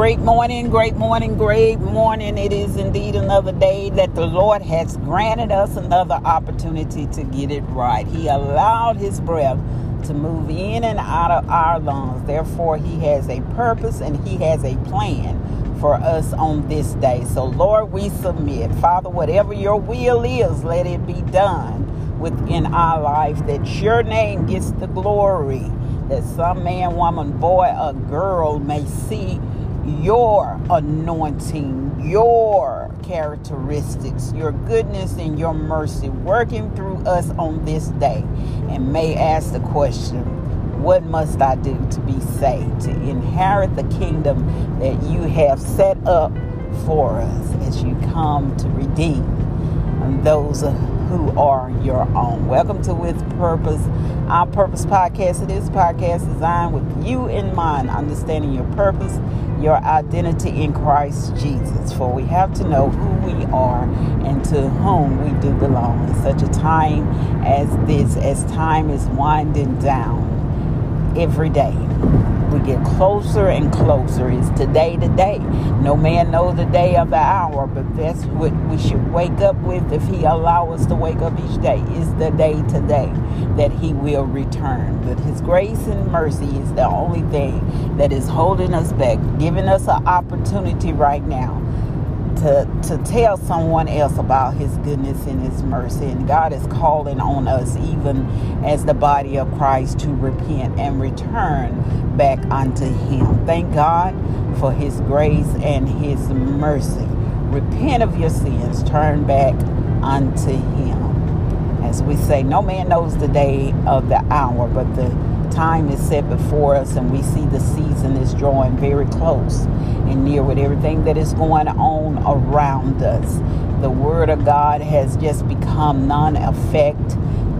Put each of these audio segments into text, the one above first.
Great morning, great morning, great morning. It is indeed another day that the Lord has granted us another opportunity to get it right. He allowed His breath to move in and out of our lungs. Therefore, He has a purpose and He has a plan for us on this day. So, Lord, we submit. Father, whatever your will is, let it be done within our life that your name gets the glory that some man, woman, boy, or girl may see your anointing, your characteristics, your goodness, and your mercy working through us on this day, and may ask the question, What must I do to be saved, to inherit the kingdom that you have set up for us as you come to redeem those who are your own? Welcome to With Purpose our Purpose Podcast. It is a podcast designed with you in mind, understanding your purpose, your identity in Christ Jesus. For we have to know who we are and to whom we do belong in such a time as this, as time is winding down every day we get closer and closer. It's today to day. No man knows the day of the hour, but that's what we should wake up with if he allow us to wake up each day. Is the day today that he will return. But his grace and mercy is the only thing that is holding us back, giving us an opportunity right now to, to tell someone else about his goodness and his mercy. And God is calling on us, even as the body of Christ, to repent and return back unto him. Thank God for his grace and his mercy. Repent of your sins, turn back unto him. As we say, no man knows the day of the hour, but the time is set before us, and we see the season is drawing very close and near with everything that is going on around us. The Word of God has just become non effect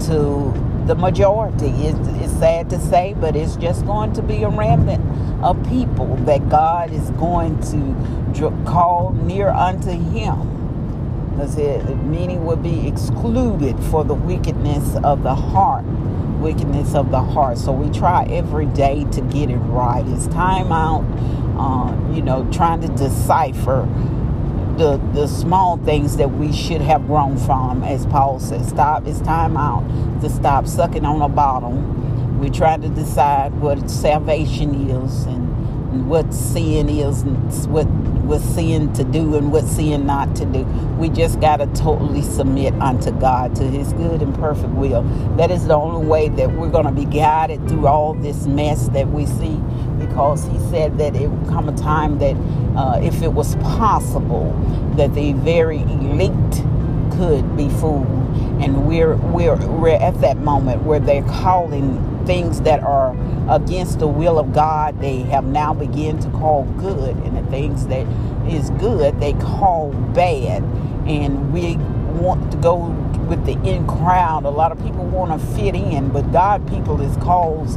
to the majority. It's, it's sad to say, but it's just going to be a remnant of people that God is going to call near unto Him. Because meaning would be excluded for the wickedness of the heart wickedness of the heart. So we try every day to get it right. It's time out uh, you know, trying to decipher the the small things that we should have grown from, as Paul says. Stop. It's time out to stop sucking on a bottom. We try to decide what salvation is and what sin is and what what sin to do and what sin not to do. We just got to totally submit unto God, to His good and perfect will. That is the only way that we're going to be guided through all this mess that we see because He said that it would come a time that uh, if it was possible, that the very elite could be fooled. And we're, we're, we're at that moment where they're calling things that are against the will of God, they have now begun to call good, and the things that is good, they call bad. And we want to go with the in crowd. A lot of people want to fit in, but God people is called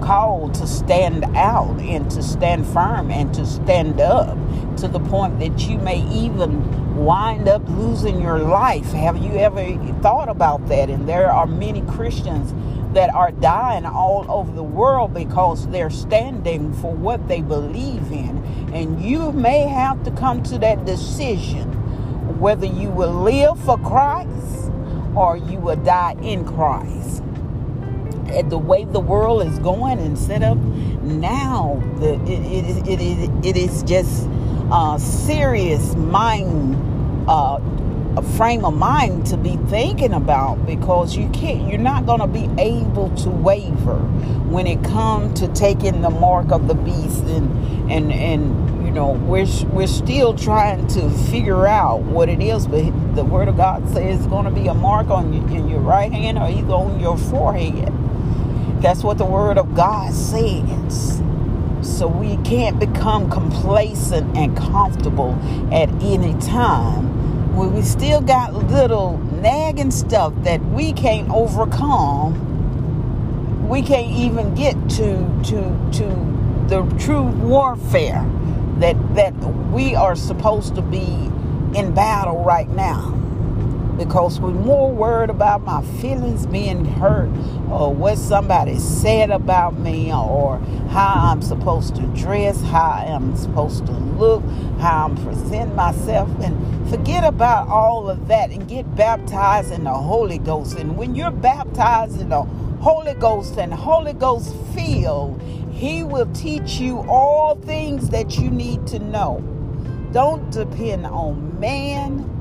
called to stand out and to stand firm and to stand up to the point that you may even wind up losing your life. Have you ever thought about that? And there are many Christians that are dying all over the world because they're standing for what they believe in. And you may have to come to that decision whether you will live for Christ or you will die in Christ. And the way the world is going and set up now, the, it, it, it, it is just uh, serious mind uh, a frame of mind to be thinking about because you can't you're not going to be able to waver when it comes to taking the mark of the beast and and and you know we're we're still trying to figure out what it is but the word of god says it's going to be a mark on you in your right hand or either on your forehead. That's what the word of god says. So we can't become complacent and comfortable at any time when we still got little nagging stuff that we can't overcome, we can't even get to to to the true warfare that that we are supposed to be in battle right now. Because we're more worried about my feelings being hurt or what somebody said about me or how I'm supposed to dress, how I'm supposed to look, how I'm present myself and forget about all of that and get baptized in the Holy Ghost. And when you're baptized in the Holy Ghost and Holy Ghost filled, he will teach you all things that you need to know. Don't depend on man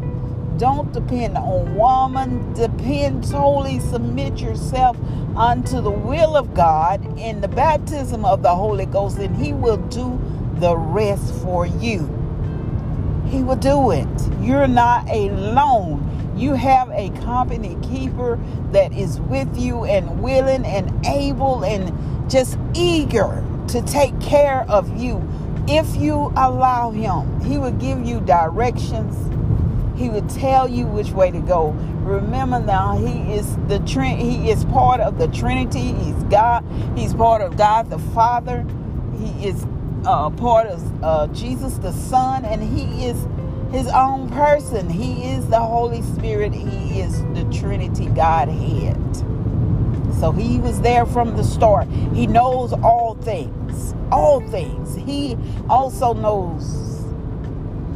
don't depend on woman. Depend totally, submit yourself unto the will of God in the baptism of the Holy Ghost, and He will do the rest for you. He will do it. You're not alone. You have a company keeper that is with you and willing and able and just eager to take care of you if you allow him. He will give you directions he would tell you which way to go. Remember now, he is the Trin- he is part of the Trinity. He's God. He's part of God the Father. He is uh, part of uh, Jesus the Son, and he is his own person. He is the Holy Spirit. He is the Trinity Godhead. So he was there from the start. He knows all things. All things. He also knows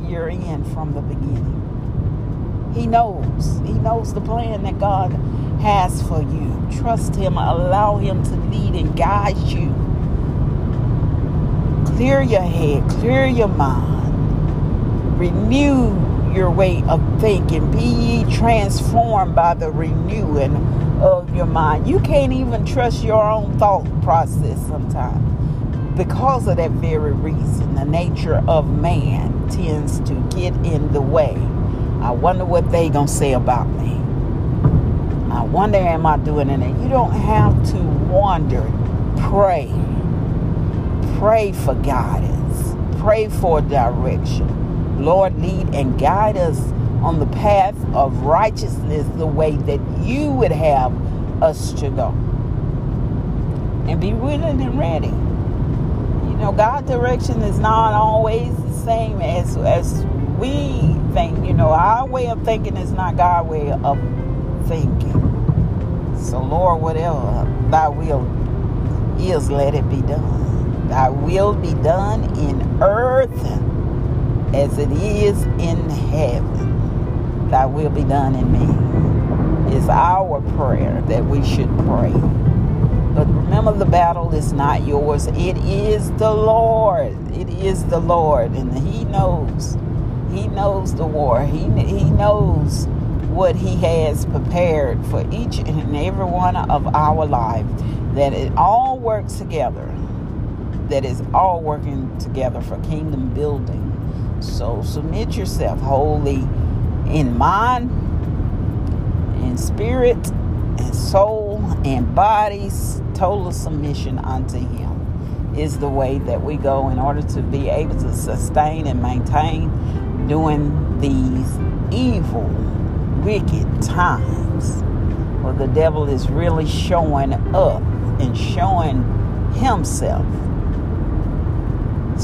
you're in from the beginning. He knows. He knows the plan that God has for you. Trust Him. Allow Him to lead and guide you. Clear your head. Clear your mind. Renew your way of thinking. Be ye transformed by the renewing of your mind. You can't even trust your own thought process sometimes. Because of that very reason, the nature of man tends to get in the way I wonder what they gonna say about me. I wonder am I doing it? You don't have to wonder. Pray. Pray for guidance. Pray for direction. Lord, lead and guide us on the path of righteousness the way that you would have us to go. And be willing and ready. You know, God's direction is not always the same as as we think, you know, our way of thinking is not God's way of thinking. So, Lord, whatever thy will is, let it be done. Thy will be done in earth as it is in heaven. Thy will be done in me. Is our prayer that we should pray. But remember, the battle is not yours. It is the Lord. It is the Lord. And He knows he knows the war. He, he knows what He has prepared for each and every one of our lives. That it all works together. That is all working together for kingdom building. So submit yourself wholly in mind, in spirit, and soul, and bodies. Total submission unto Him is the way that we go in order to be able to sustain and maintain during these evil, wicked times where the devil is really showing up and showing himself,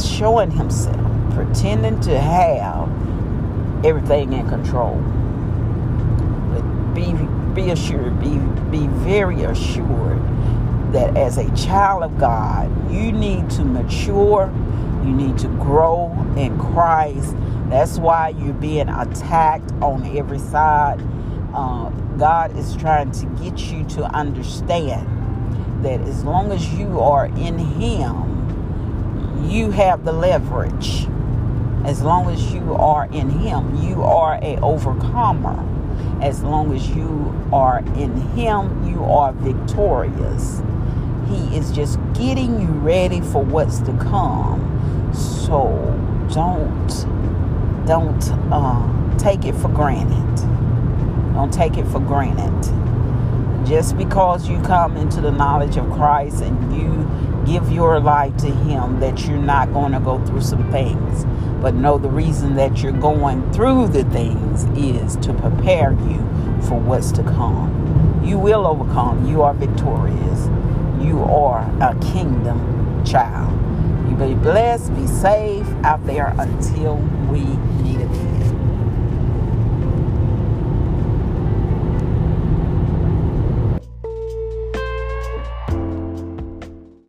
showing himself, pretending to have everything in control. But be be assured, be be very assured that as a child of God, you need to mature, you need to grow in Christ that's why you're being attacked on every side. Uh, God is trying to get you to understand that as long as you are in Him, you have the leverage. As long as you are in Him, you are a overcomer. As long as you are in Him, you are victorious. He is just getting you ready for what's to come. So don't don't uh, take it for granted. Don't take it for granted. Just because you come into the knowledge of Christ and you give your life to Him, that you're not going to go through some things. But know the reason that you're going through the things is to prepare you for what's to come. You will overcome. You are victorious. You are a kingdom child. You be blessed, be safe out there until we